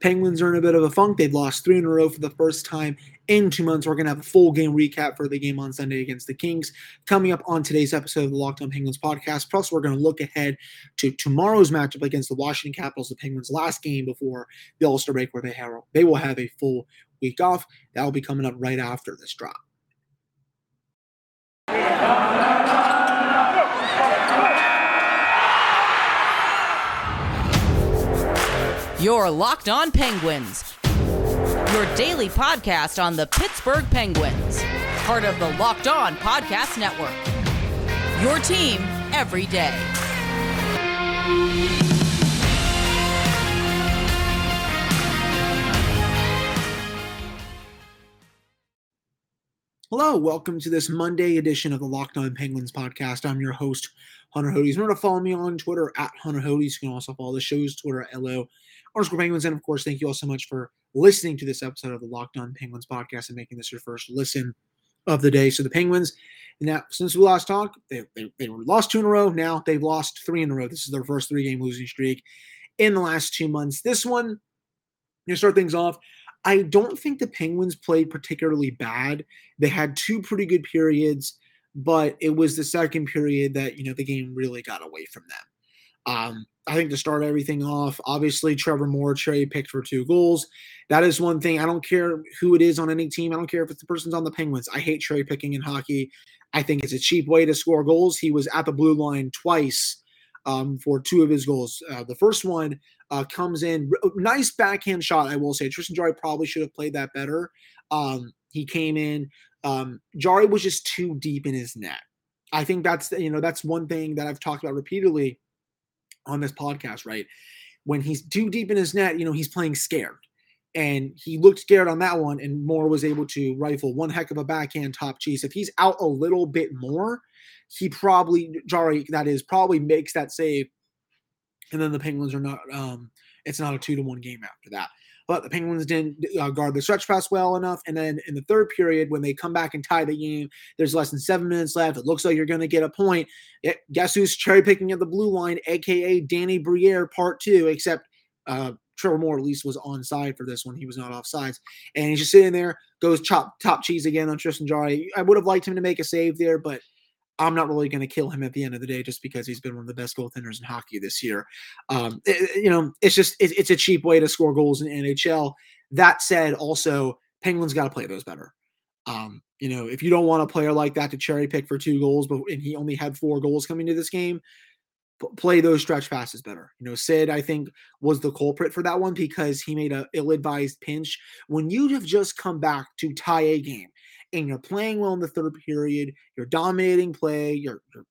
Penguins are in a bit of a funk. They've lost three in a row for the first time in two months. We're going to have a full game recap for the game on Sunday against the Kings coming up on today's episode of the Locked On Penguins podcast. Plus, we're going to look ahead to tomorrow's matchup against the Washington Capitals, the Penguins' last game before the All Star break, where they have they will have a full week off. That will be coming up right after this drop. Your Locked On Penguins, your daily podcast on the Pittsburgh Penguins, part of the Locked On Podcast Network. Your team every day. Hello, welcome to this Monday edition of the Locked On Penguins podcast. I'm your host, Hunter Hodes. Remember to follow me on Twitter at Hunter Hodes. You can also follow the show's Twitter at LO underscore Penguins. And of course, thank you all so much for listening to this episode of the Locked On Penguins podcast and making this your first listen of the day. So the Penguins, now since we last talked, they, they, they lost two in a row. Now they've lost three in a row. This is their first three game losing streak in the last two months. This one, you start things off. I don't think the Penguins played particularly bad. They had two pretty good periods, but it was the second period that you know the game really got away from them. Um, I think to start everything off, obviously Trevor Moore cherry picked for two goals. That is one thing. I don't care who it is on any team. I don't care if it's the person's on the Penguins. I hate cherry picking in hockey. I think it's a cheap way to score goals. He was at the blue line twice um, for two of his goals. Uh, the first one uh, comes in, nice backhand shot. I will say Tristan Jarry probably should have played that better. Um, he came in. Um, Jarry was just too deep in his net. I think that's you know that's one thing that I've talked about repeatedly on this podcast, right? When he's too deep in his net, you know, he's playing scared. And he looked scared on that one, and Moore was able to rifle one heck of a backhand top cheese. If he's out a little bit more, he probably, Jarry, that is, probably makes that save. And then the Penguins are not, um, it's not a two to one game after that but the Penguins didn't uh, guard the stretch pass well enough. And then in the third period, when they come back and tie the game, there's less than seven minutes left. It looks like you're going to get a point. It, guess who's cherry picking at the blue line, aka Danny Briere, part two, except uh, Trevor Moore at least was on side for this one. He was not off sides. And he's just sitting there, goes chop top cheese again on Tristan Jarry. I would have liked him to make a save there, but I'm not really going to kill him at the end of the day just because he's been one of the best goaltenders in hockey this year. Um, it, you know, it's just it, it's a cheap way to score goals in NHL. That said, also Penguins got to play those better. Um, you know, if you don't want a player like that to cherry pick for two goals, but and he only had four goals coming to this game, p- play those stretch passes better. You know, Sid I think was the culprit for that one because he made a ill-advised pinch when you have just come back to tie a game and you're playing well in the third period, you're dominating play, you're, you're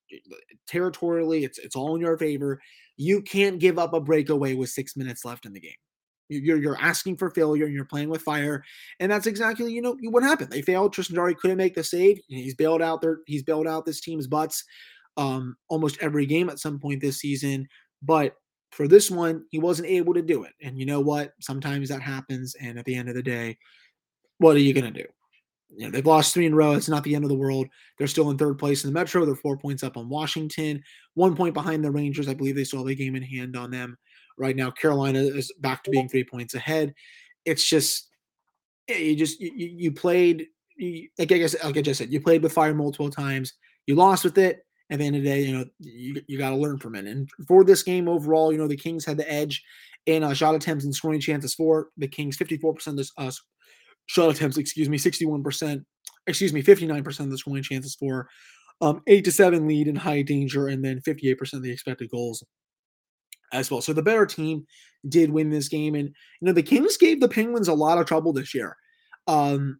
territorially, it's it's all in your favor. You can't give up a breakaway with six minutes left in the game. You're you're asking for failure and you're playing with fire, and that's exactly you know what happened. They failed. Tristan Jarry couldn't make the save. He's bailed out their he's bailed out this team's butts um, almost every game at some point this season. But for this one, he wasn't able to do it. And you know what? Sometimes that happens. And at the end of the day, what are you going to do? You know, they've lost three in a row. It's not the end of the world. They're still in third place in the Metro. They're four points up on Washington, one point behind the Rangers. I believe they still have a game in hand on them right now. Carolina is back to being three points ahead. It's just you just you, you played you, like I guess like I just said, you played with fire multiple times. You lost with it. At the end of the day, you know you, you got to learn from it. And for this game overall, you know the Kings had the edge in uh, shot attempts and scoring chances for the Kings. Fifty four percent of uh, shot attempts, excuse me, 61%, excuse me, 59% of the scoring chances for um, 8 to 7 lead in high danger, and then 58% of the expected goals as well. So the better team did win this game. And, you know, the Kings gave the Penguins a lot of trouble this year. Um,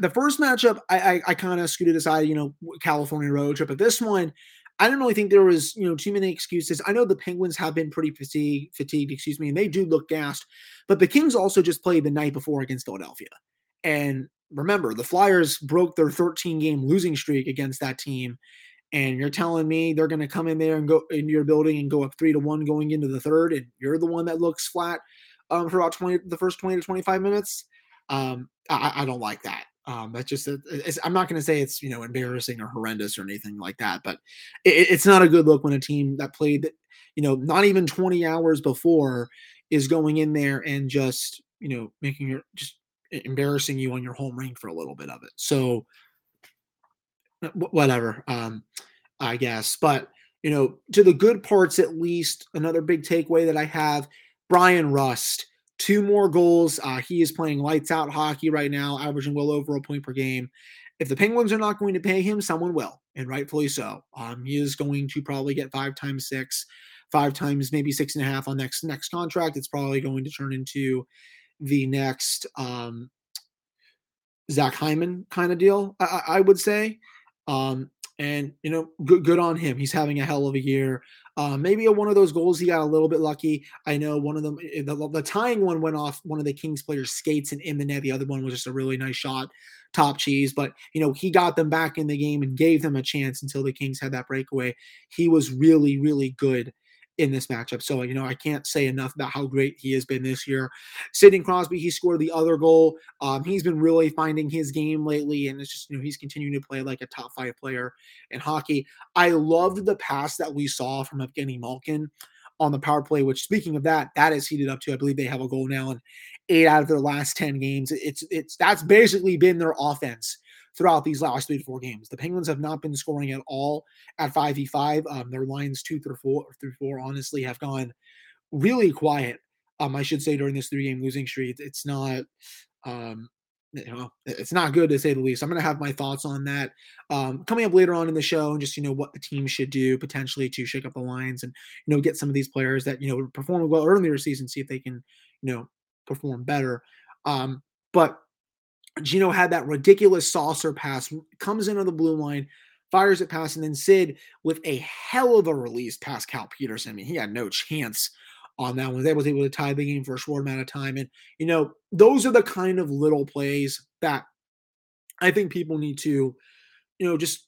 the first matchup, I, I, I kind of scooted aside, you know, California road trip. But this one, I don't really think there was, you know, too many excuses. I know the Penguins have been pretty fatigued, fatigued, excuse me, and they do look gassed. But the Kings also just played the night before against Philadelphia. And remember, the Flyers broke their 13 game losing streak against that team. And you're telling me they're going to come in there and go into your building and go up three to one going into the third, and you're the one that looks flat um, for about 20, the first 20 to 25 minutes. Um, I, I, don't like that. Um, that's just, I'm not going to say it's, you know, embarrassing or horrendous or anything like that, but it, it's not a good look when a team that played, you know, not even 20 hours before is going in there and just you know making your just embarrassing you on your home ring for a little bit of it. So whatever, um, I guess. But you know, to the good parts at least. Another big takeaway that I have: Brian Rust, two more goals. Uh, he is playing lights out hockey right now, averaging well over a point per game. If the Penguins are not going to pay him, someone will, and rightfully so. Um, he is going to probably get five times six, five times maybe six and a half on next next contract. It's probably going to turn into the next um, Zach Hyman kind of deal, I, I would say. Um, and you know, good good on him. He's having a hell of a year. Uh, maybe a, one of those goals he got a little bit lucky. I know one of them, eh, the, the tying one went off one of the Kings players' skates and in the net. The other one was just a really nice shot, top cheese. But you know, he got them back in the game and gave them a chance until the Kings had that breakaway. He was really, really good in this matchup. So, you know, I can't say enough about how great he has been this year. Sidney Crosby, he scored the other goal. Um, he's been really finding his game lately, and it's just, you know, he's continuing to play like a top five player in hockey. I loved the pass that we saw from Evgeny Malkin on the power play, which speaking of that, that is heated up too. I believe they have a goal now in eight out of their last 10 games. It's it's that's basically been their offense throughout these last three to four games. The Penguins have not been scoring at all at 5v5. Um, their lines two through four through four honestly have gone really quiet. Um, I should say during this three game losing streak. It's not um you know, it's not good to say the least. I'm going to have my thoughts on that um, coming up later on in the show, and just you know what the team should do potentially to shake up the lines and you know get some of these players that you know performed well earlier in the season, see if they can you know perform better. Um, but Gino had that ridiculous saucer pass, comes into the blue line, fires it past, and then Sid with a hell of a release past Cal Petersen. I mean, he had no chance on that one. They was able to tie the game for a short amount of time. And, you know, those are the kind of little plays that I think people need to, you know, just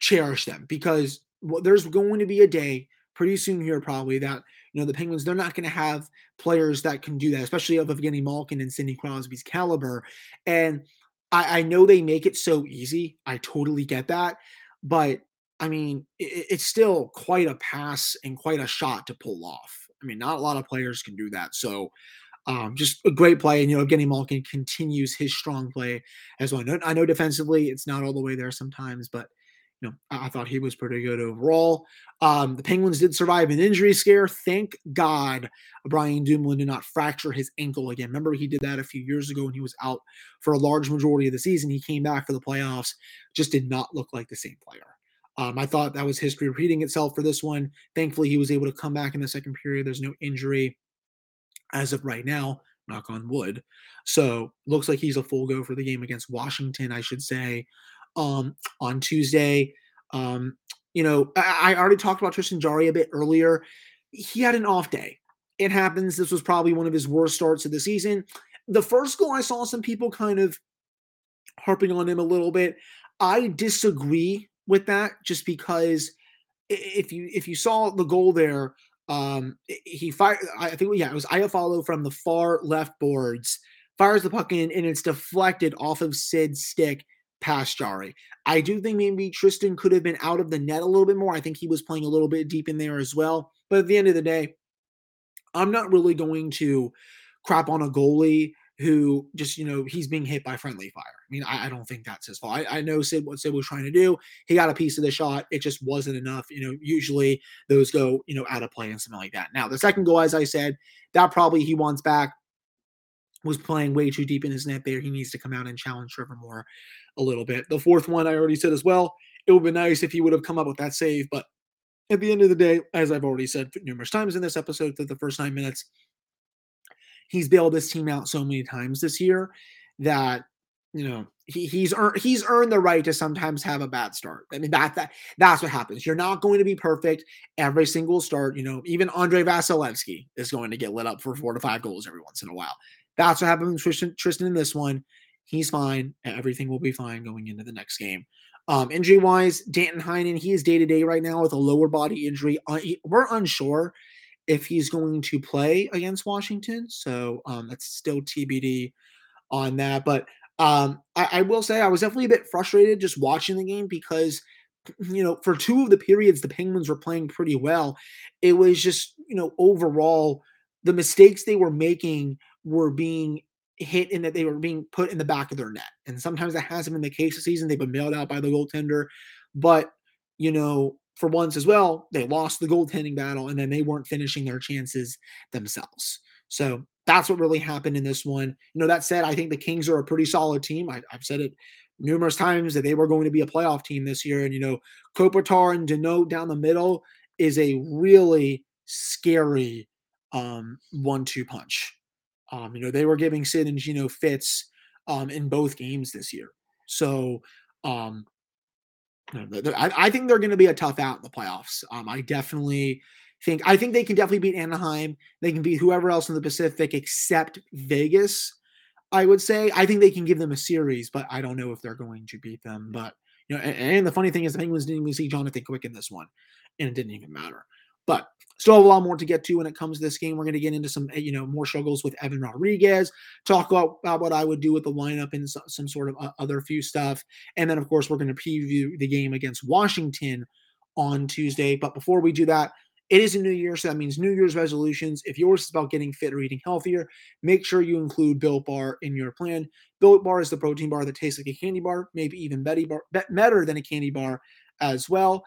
cherish them because there's going to be a day pretty soon here, probably, that you know, the Penguins, they're not going to have players that can do that, especially of Evgeny Malkin and Sidney Crosby's caliber. And I, I, know they make it so easy. I totally get that. But I mean, it, it's still quite a pass and quite a shot to pull off. I mean, not a lot of players can do that. So, um, just a great play. And, you know, Evgeny Malkin continues his strong play as well. I know, I know defensively it's not all the way there sometimes, but you know, I, thought he was pretty good overall. Um, the Penguins did survive an injury scare. Thank God Brian Dumoulin did not fracture his ankle again. Remember, he did that a few years ago when he was out for a large majority of the season. He came back for the playoffs, just did not look like the same player. Um, I thought that was history repeating itself for this one. Thankfully, he was able to come back in the second period. There's no injury as of right now, knock on wood. So looks like he's a full go for the game against Washington, I should say um, on Tuesday. Um, you know, I, I already talked about Tristan Jarry a bit earlier. He had an off day. It happens. This was probably one of his worst starts of the season. The first goal, I saw some people kind of harping on him a little bit. I disagree with that just because if you if you saw the goal there, um, he fired. I think yeah, it was Iafallo from the far left boards fires the puck in and it's deflected off of Sid's stick past Jarry. I do think maybe Tristan could have been out of the net a little bit more. I think he was playing a little bit deep in there as well. But at the end of the day, I'm not really going to crap on a goalie who just, you know, he's being hit by friendly fire. I mean, I, I don't think that's his fault. I, I, know Sid what Sid was trying to do. He got a piece of the shot. It just wasn't enough. You know, usually those go, you know, out of play and something like that. Now, the second goal, as I said, that probably he wants back was playing way too deep in his net there. He needs to come out and challenge Trevor Moore a little bit. The fourth one, I already said as well. It would be nice if he would have come up with that save, but at the end of the day, as I've already said numerous times in this episode, that the first nine minutes, he's bailed this team out so many times this year that you know he, he's earned he's earned the right to sometimes have a bad start. I mean that that that's what happens. You're not going to be perfect every single start. You know, even Andrei Vasilevskiy is going to get lit up for four to five goals every once in a while. That's what happened with Tristan, Tristan in this one. He's fine. Everything will be fine going into the next game. Um, injury wise, Danton Heinen, he is day to day right now with a lower body injury. Uh, we're unsure if he's going to play against Washington. So um, that's still TBD on that. But um, I, I, will say I was definitely a bit frustrated just watching the game because, you know, for two of the periods the Penguins were playing pretty well. It was just, you know, overall the mistakes they were making were being hit in that they were being put in the back of their net. And sometimes that hasn't been the case this season. They've been bailed out by the goaltender. But, you know, for once as well, they lost the goaltending battle and then they weren't finishing their chances themselves. So that's what really happened in this one. You know, that said, I think the Kings are a pretty solid team. I, have said it numerous times that they were going to be a playoff team this year. And, you know, Kopitar and Danault down the middle is a really scary um, one two punch. Um, you know, they were giving Sid and Gino fits um, in both games this year. So um, I, I think they're going to be a tough out in the playoffs. Um, I definitely think I think they can definitely beat Anaheim. They can beat whoever else in the Pacific except Vegas. I would say I think they can give them a series, but I don't know if they're going to beat them. But you know, and, and the funny thing is the Penguins didn't even see Jonathan Quick in this one, and it didn't even matter. But still have a lot more to get to when it comes to this game. We're going to get into some, you know, more struggles with Evan Rodrigues, talk about, about what I would do with the lineup and some, some sort of uh, other few stuff. And then, of course, we're going to preview the game against Washington on Tuesday. But before we do that, it is a new year, so that means New Year's resolutions. If yours is about getting fit or eating healthier, make sure you include Built Bar in your plan. Built Bar is the protein bar that tastes like a candy bar, maybe even better than a candy bar as well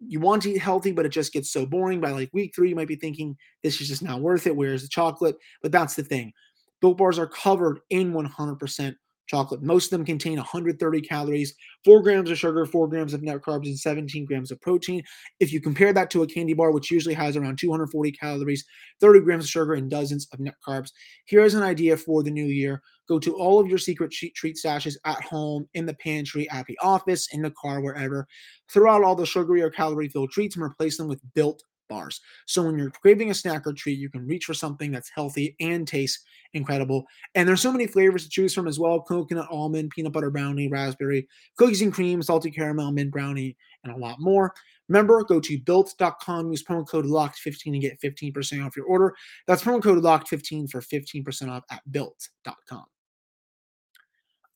you want to eat healthy, but it just gets so boring. By like week three, you might be thinking this is just not worth it. Where's the chocolate? But that's the thing. Built bars are covered in 100% chocolate. Most of them contain 130 calories, 4 grams of sugar, 4 grams of net carbs, and 17 grams of protein. If you compare that to a candy bar, which usually has around 240 calories, 30 grams of sugar, and dozens of net carbs, here's an idea for the new year. Go to all of your secret treat stashes at home, in the pantry, at the office, in the car, wherever. Throw out all the sugary or calorie filled treats and replace them with built bars. So when you're craving a snack or treat, you can reach for something that's healthy and tastes incredible. And there's so many flavors to choose from as well coconut, almond, peanut butter brownie, raspberry, cookies and cream, salty caramel, mint brownie, and a lot more. Remember, go to built.com, use promo code LOCKED15 and get 15% off your order. That's promo code LOCKED15 for 15% off at built.com.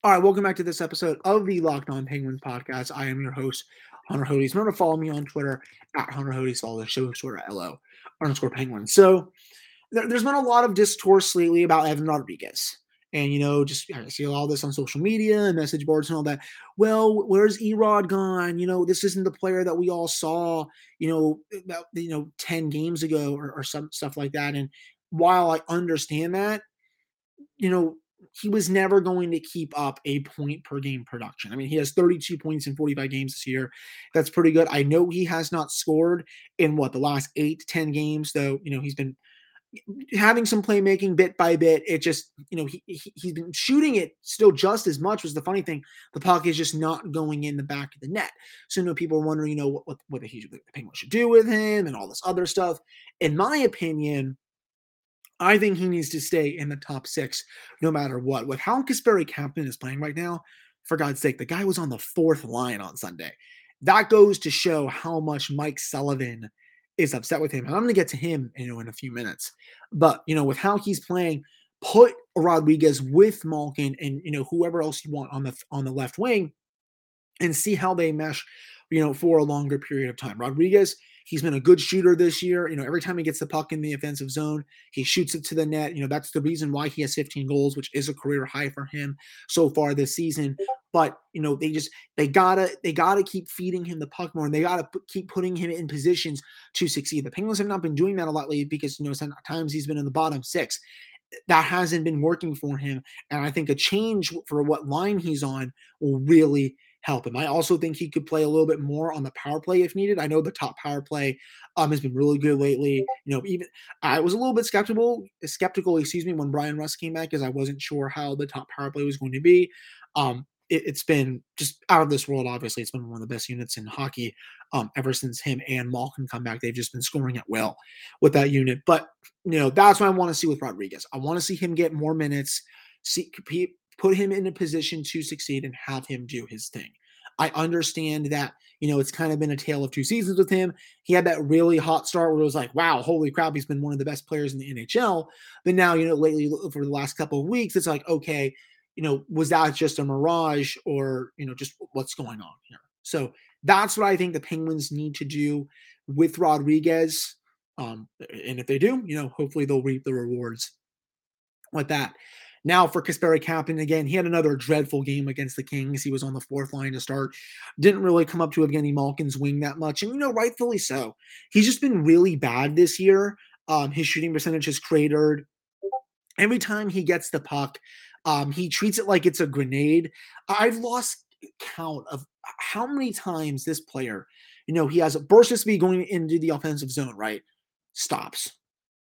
All right, welcome back to this episode of the Locked On Penguins podcast. I am your host, Hunter Hodes. Remember to follow me on Twitter at Hunter Hodes. Follow the show Twitter at LO underscore Penguin. So there, has been a lot of discourse lately about Evan Rodrigues. And, you know, just I see all this on social media and message boards and all that. Well, where's Erod gone? You know, this isn't the player that we all saw, you know, about, you know, 10 games ago or, or some stuff like that. And while I understand that, you know, he was never going to keep up a point per game production. I mean, he has 32 points in 45 games this year. That's pretty good. I know he has not scored in what the last eight, 10 games, though, you know, he's been having some playmaking bit by bit. It just, you know, he, he he's been shooting it still just as much. Was the funny thing? The puck is just not going in the back of the net. So, you know, people are wondering, you know, what what, what the Penguins should do with him and all this other stuff. In my opinion, I think he needs to stay in the top six no matter what. With how Kasperi Kapanen is playing right now, for God's sake, the guy was on the fourth line on Sunday. That goes to show how much Mike Sullivan is upset with him. And I'm going to get to him, you know, in a few minutes. But you know, with how he's playing, put Rodrigues with Malkin and you know whoever else you want on the on the left wing, and see how they mesh, you know, for a longer period of time. Rodrigues He's been a good shooter this year. You know, every time he gets the puck in the offensive zone, he shoots it to the net. You know, that's the reason why he has 15 goals, which is a career high for him so far this season. But you know, they just they gotta they gotta keep feeding him the puck more, and they gotta p- keep putting him in positions to succeed. The Penguins have not been doing that a lot lately because you know sometimes he's been in the bottom six that hasn't been working for him. And I think a change for what line he's on will really help him. I also think he could play a little bit more on the power play if needed. I know the top power play um, has been really good lately. You know, even I was a little bit skeptical, skeptical, excuse me, when Brian Rust came back because I wasn't sure how the top power play was going to be. Um, it, has been just out of this world. Obviously, it's been one of the best units in hockey um, ever since him and Malkin come back. They've just been scoring at will with that unit. But you know, that's what I want to see with Rodrigues. I want to see him get more minutes, see put him in a position to succeed and have him do his thing. I understand that, you know, it's kind of been a tale of two seasons with him. He had that really hot start where it was like, wow, holy crap, he's been one of the best players in the NHL. But now, you know, lately for the last couple of weeks, it's like, okay, you know, was that just a mirage or, you know, just what's going on here? So that's what I think the Penguins need to do with Rodrigues. Um, and if they do, you know, hopefully they'll reap the rewards with that. Now for Kasperi Kapanen, again, he had another dreadful game against the Kings. He was on the fourth line to start. Didn't really come up to Evgeny Malkin's wing that much. And, you know, rightfully so. He's just been really bad this year. Um, his shooting percentage has cratered. Every time he gets the puck, um, he treats it like it's a grenade. I've lost count of how many times this player, you know, he has a burst of speed going into the offensive zone, right? Stops,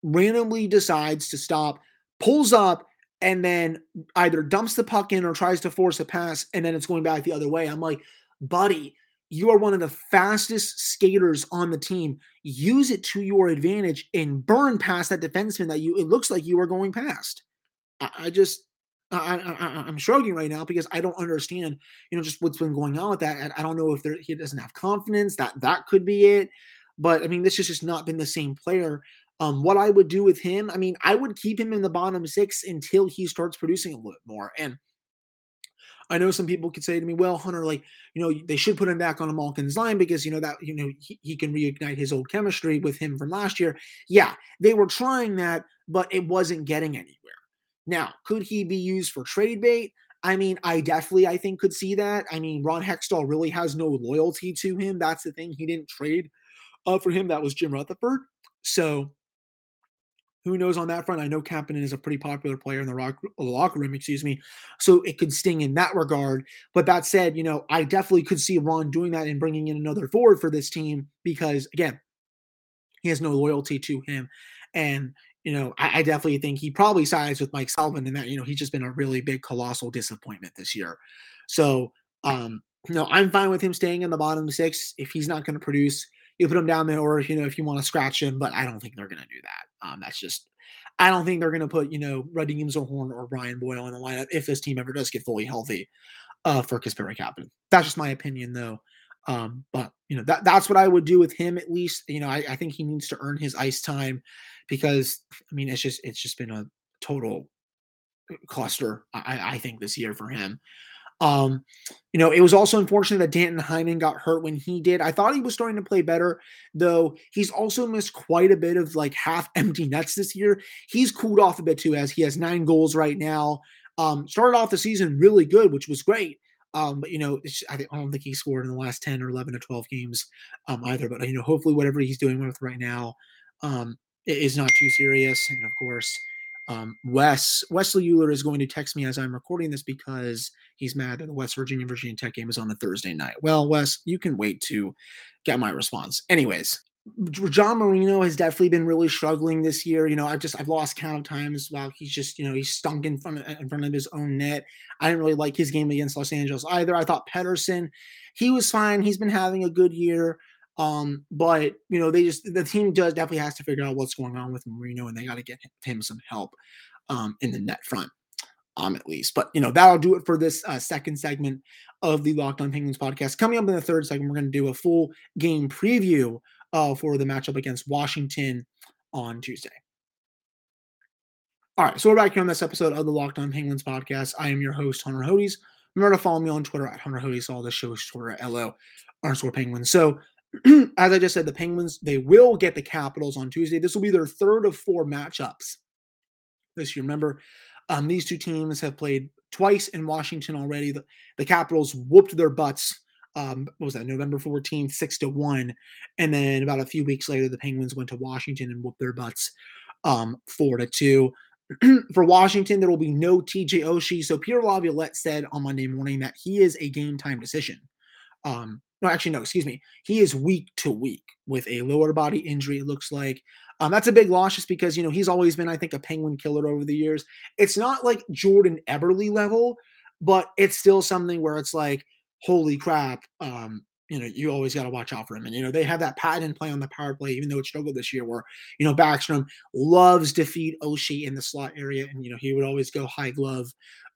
randomly decides to stop, pulls up, and then either dumps the puck in or tries to force a pass, and then it's going back the other way. I'm like, buddy, you are one of the fastest skaters on the team. Use it to your advantage and burn past that defenseman that you it looks like you are going past. I, I just I, I, am shrugging right now because I don't understand, you know, just what's been going on with that. And I don't know if he doesn't have confidence that that could be it. But I mean, this has just not been the same player. Um, what I would do with him, I mean, I would keep him in the bottom six until he starts producing a little bit more. And I know some people could say to me, well, Hunter, like, you know, they should put him back on a Malkin's line because, you know, that, you know, he, he can reignite his old chemistry with him from last year. Yeah, they were trying that, but it wasn't getting anywhere. Now, could he be used for trade bait? I mean, I definitely, I think, could see that. I mean, Ron Hextall really has no loyalty to him. That's the thing. He didn't trade uh, for him. That was Jim Rutherford. So who knows on that front? I know Kapanen is a pretty popular player in the rock, locker room, excuse me. So it could sting in that regard. But that said, you know, I definitely could see Ron doing that and bringing in another forward for this team because, again, he has no loyalty to him. And, you know, I, I definitely think he probably sides with Mike Sullivan in that, you know, he's just been a really big, colossal disappointment this year. So, um, you know, I'm fine with him staying in the bottom six. If he's not going to produce, you put him down there, or you know, if you want to scratch him, but I don't think they're going to do that. Um, that's just, I don't think they're going to put you know Radim Zohorna or Brian Boyle in the lineup if this team ever does get fully healthy uh, for Kasperi Kapanen. That's just my opinion, though. Um, but you know that that's what I would do with him at least. You know, I, I think he needs to earn his ice time because I mean it's just it's just been a total cluster. I, I think this year for him. Um, you know, it was also unfortunate that Danton Heinen got hurt when he did. I thought he was starting to play better, though he's also missed quite a bit of like half empty nets this year. He's cooled off a bit too, as he has nine goals right now. Um, started off the season really good, which was great. Um, but you know, I don't think he scored in the last 10 or 11 or 12 games um, either. But you know, hopefully whatever he's doing with right now um, is not too serious. And of course, um, Wes Wesley Euler is going to text me as I'm recording this because he's mad that the West Virginia Virginia Tech game is on a Thursday night. Well, Wes, you can wait to get my response. Anyways, John Marino has definitely been really struggling this year. You know, I've just I've lost count of times while he's just you know he's stunk in front of in front of his own net. I didn't really like his game against Los Angeles either. I thought Pettersson, he was fine. He's been having a good year. Um, but you know, they just the team does definitely has to figure out what's going on with Marino, and they got to get him some help um, in the net front, um, at least. But you know, that'll do it for this uh, second segment of the Locked On Penguins podcast. Coming up in the third segment, we're going to do a full game preview uh, for the matchup against Washington on Tuesday. All right, so we're back here on this episode of the Locked On Penguins podcast. I am your host, Hunter Hodes. Remember to follow me on Twitter at Hunter Hodes. All the show's Twitter at LO underscore Penguins. So as I just said, the Penguins, they will get the Capitals on Tuesday. This will be their third of four matchups this year. Remember, um, these two teams have played twice in Washington already. The, the Capitals whooped their butts. Um, what was that? November 14th, six to one. And then about a few weeks later, the Penguins went to Washington and whooped their butts um, four to two. For Washington, there will be no TJ Oshie. So Pierre Laviolette said on Monday morning that he is a game time decision. Um, no, actually, no, excuse me. He is week to week with a lower body injury, it looks like. Um, that's a big loss just because, you know, he's always been, I think, a penguin killer over the years. It's not like Jordan Eberle level, but it's still something where it's like, holy crap, um, you know, you always got to watch out for him. And, you know, they have that patent play on the power play, even though it struggled this year, where, you know, Backstrom loves to feed Oshie in the slot area. And, you know, he would always go high glove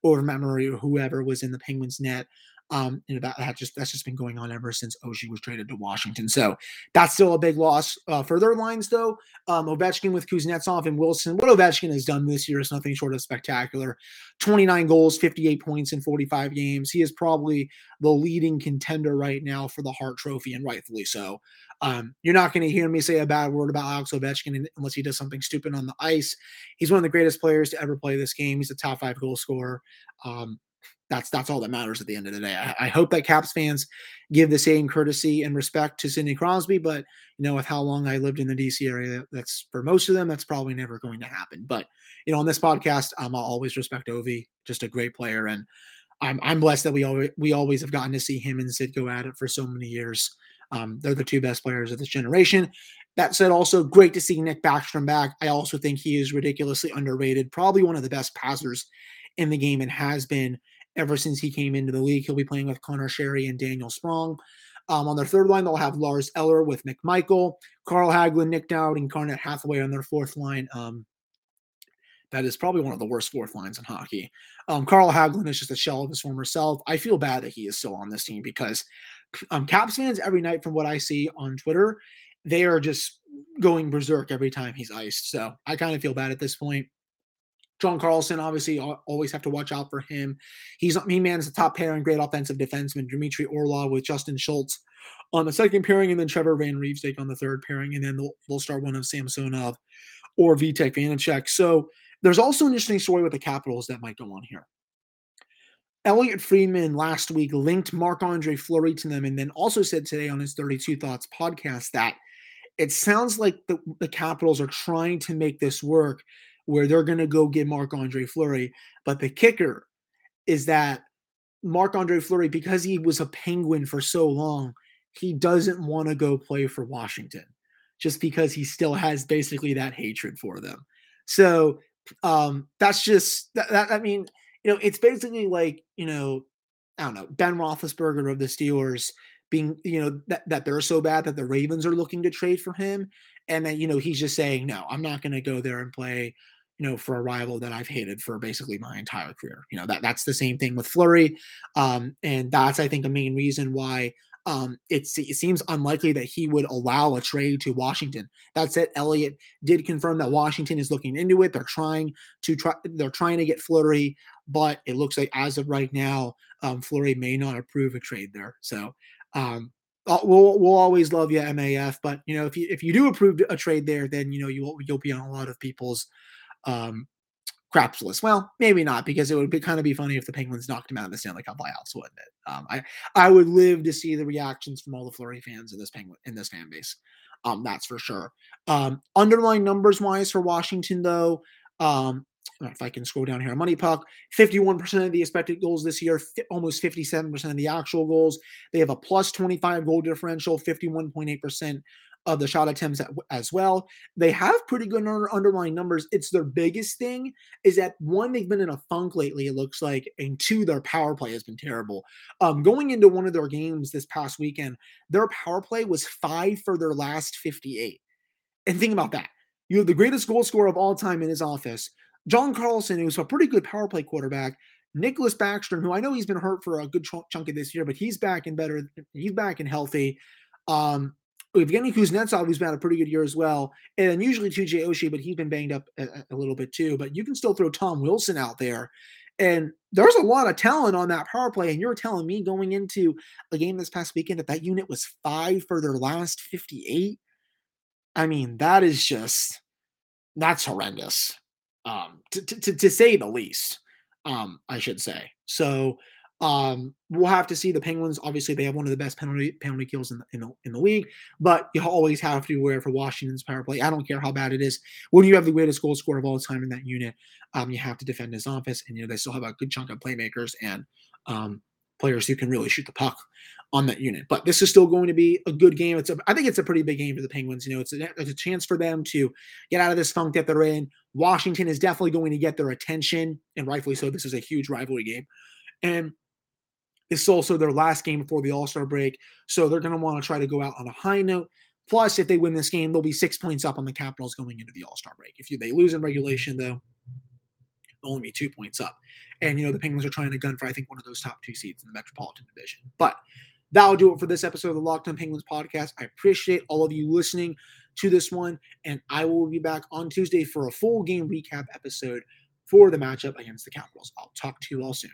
over Murray or whoever was in the Penguins net. Um, you know that, that just that's just been going on ever since Oshie was traded to Washington. So that's still a big loss uh, for their lines, though. Um, Ovechkin with Kuznetsov and Wilson. What Ovechkin has done this year is nothing short of spectacular. 29 goals, 58 points in 45 games. He is probably the leading contender right now for the Hart Trophy, and rightfully so. Um, you're not going to hear me say a bad word about Alex Ovechkin unless he does something stupid on the ice. He's one of the greatest players to ever play this game. He's a top five goal scorer. Um, that's that's all that matters at the end of the day. I, I, hope that Caps fans give the same courtesy and respect to Sidney Crosby, but you know, with how long I lived in the DC area, that's for most of them, that's probably never going to happen. But you know, on this podcast, um, I'll always respect Ovi, just a great player, and I'm I'm blessed that we always we always have gotten to see him and Sid go at it for so many years. Um, they're the two best players of this generation. That said, also great to see Nick Backstrom back. I also think he is ridiculously underrated, probably one of the best passers in the game and has been ever since he came into the league. He'll be playing with Connor Sheary and Daniel Sprong. Um, on their third line, they'll have Lars Eller with McMichael, Carl Hagelin, Nick Dowd, and Garnet Hathaway on their fourth line. Um, that is probably one of the worst fourth lines in hockey. Um, Carl Hagelin is just a shell of his former self. I feel bad that he is still on this team because um, Caps fans every night, from what I see on Twitter, they are just going berserk every time he's iced. So I kind of feel bad at this point. John Carlson, obviously, always have to watch out for him. He's he mans the top pairing, great offensive defenseman, Dmitry Orlov with Justin Schultz on the second pairing, and then Trevor Van Riemsdyk on the third pairing, and then they'll, they'll start one of Samsonov or Vitek Vanecek. So there's also an interesting story with the Capitals that might go on here. Elliotte Friedman last week linked Marc Andre Fleury to them, and then also said today on his 32 Thoughts podcast that it sounds like the, the Capitals are trying to make this work where they're going to go get Marc Andre Fleury. But the kicker is that Marc Andre Fleury, because he was a Penguin for so long, he doesn't want to go play for Washington just because he still has basically that hatred for them. So um, that's just that, that, I mean, you know, it's basically like, you know, I don't know, Ben Roethlisberger of the Steelers being, you know, that, that they're so bad that the Ravens are looking to trade for him. And then, you know, he's just saying, no, I'm not going to go there and play you know, for a rival that I've hated for basically my entire career. You know, that that's the same thing with Fleury. Um, and that's I think a main reason why um, it seems unlikely that he would allow a trade to Washington. That said, Elliotte did confirm that Washington is looking into it. They're trying to try. They're trying to get Fleury, but it looks like as of right now, um, Fleury may not approve a trade there. So um, uh, we'll we'll always love you, MAF. But you know, if you if you do approve a trade there, then you know you you'll be on a lot of people's um, craps. Well, maybe not because it would be kind of be funny if the Penguins knocked him out of the Stanley Cup playoffs, wouldn't it? Um, I I would live to see the reactions from all the Fleury fans in this Penguin in this fan base. Um, that's for sure. Um, underlying numbers wise for Washington, though, um, if I can scroll down here, Money Puck, 51% of the expected goals this year, almost 57% of the actual goals. They have a plus 25 goal differential, 51.8% of the shot attempts as well. They have pretty good underlying numbers. It's their biggest thing is that one, they've been in a funk lately, it looks like, and two, their power play has been terrible. Um, going into one of their games this past weekend, their power play was five for their last 58. And think about that. You have the greatest goal scorer of all time in his office, John Carlson, who's a pretty good power play quarterback. Nicklas Backstrom, who I know he's been hurt for a good chunk of this year, but he's back and better. He's back and healthy. Um, Evgeny Kuznetsov, who's had a pretty good year as well, and usually TJ Oshie, but he's been banged up a, a, little bit too. But you can still throw Tom Wilson out there, and there's a lot of talent on that power play. And you're telling me going into a game this past weekend that that unit was five for their last 58. I mean, that is just that's horrendous, um, to, to, to say the least. Um, I should say. So um, we'll have to see the Penguins. Obviously, they have one of the best penalty penalty kills in the, in the in the league, but you always have to aware for Washington's power play. I don't care how bad it is. When you have the greatest goal scorer of all time in that unit, um, you have to defend his office, and you know they still have a good chunk of playmakers and um, players who can really shoot the puck on that unit. But this is still going to be a good game. It's a, I think it's a pretty big game for the Penguins. You know, it's a, it's a chance for them to get out of this funk that they're in. Washington is definitely going to get their attention, and rightfully so. This is a huge rivalry game, and this is also their last game before the All Star break. So they're going to want to try to go out on a high note. Plus, if they win this game, they'll be six points up on the Capitals going into the All Star break. If they lose in regulation, though, they'll only be two points up. And, you know, the Penguins are trying to gun for, I think, one of those top two seeds in the Metropolitan Division. But that'll do it for this episode of the Locked On Penguins podcast. I appreciate all of you listening to this one. And I will be back on Tuesday for a full game recap episode for the matchup against the Capitals. I'll talk to you all soon.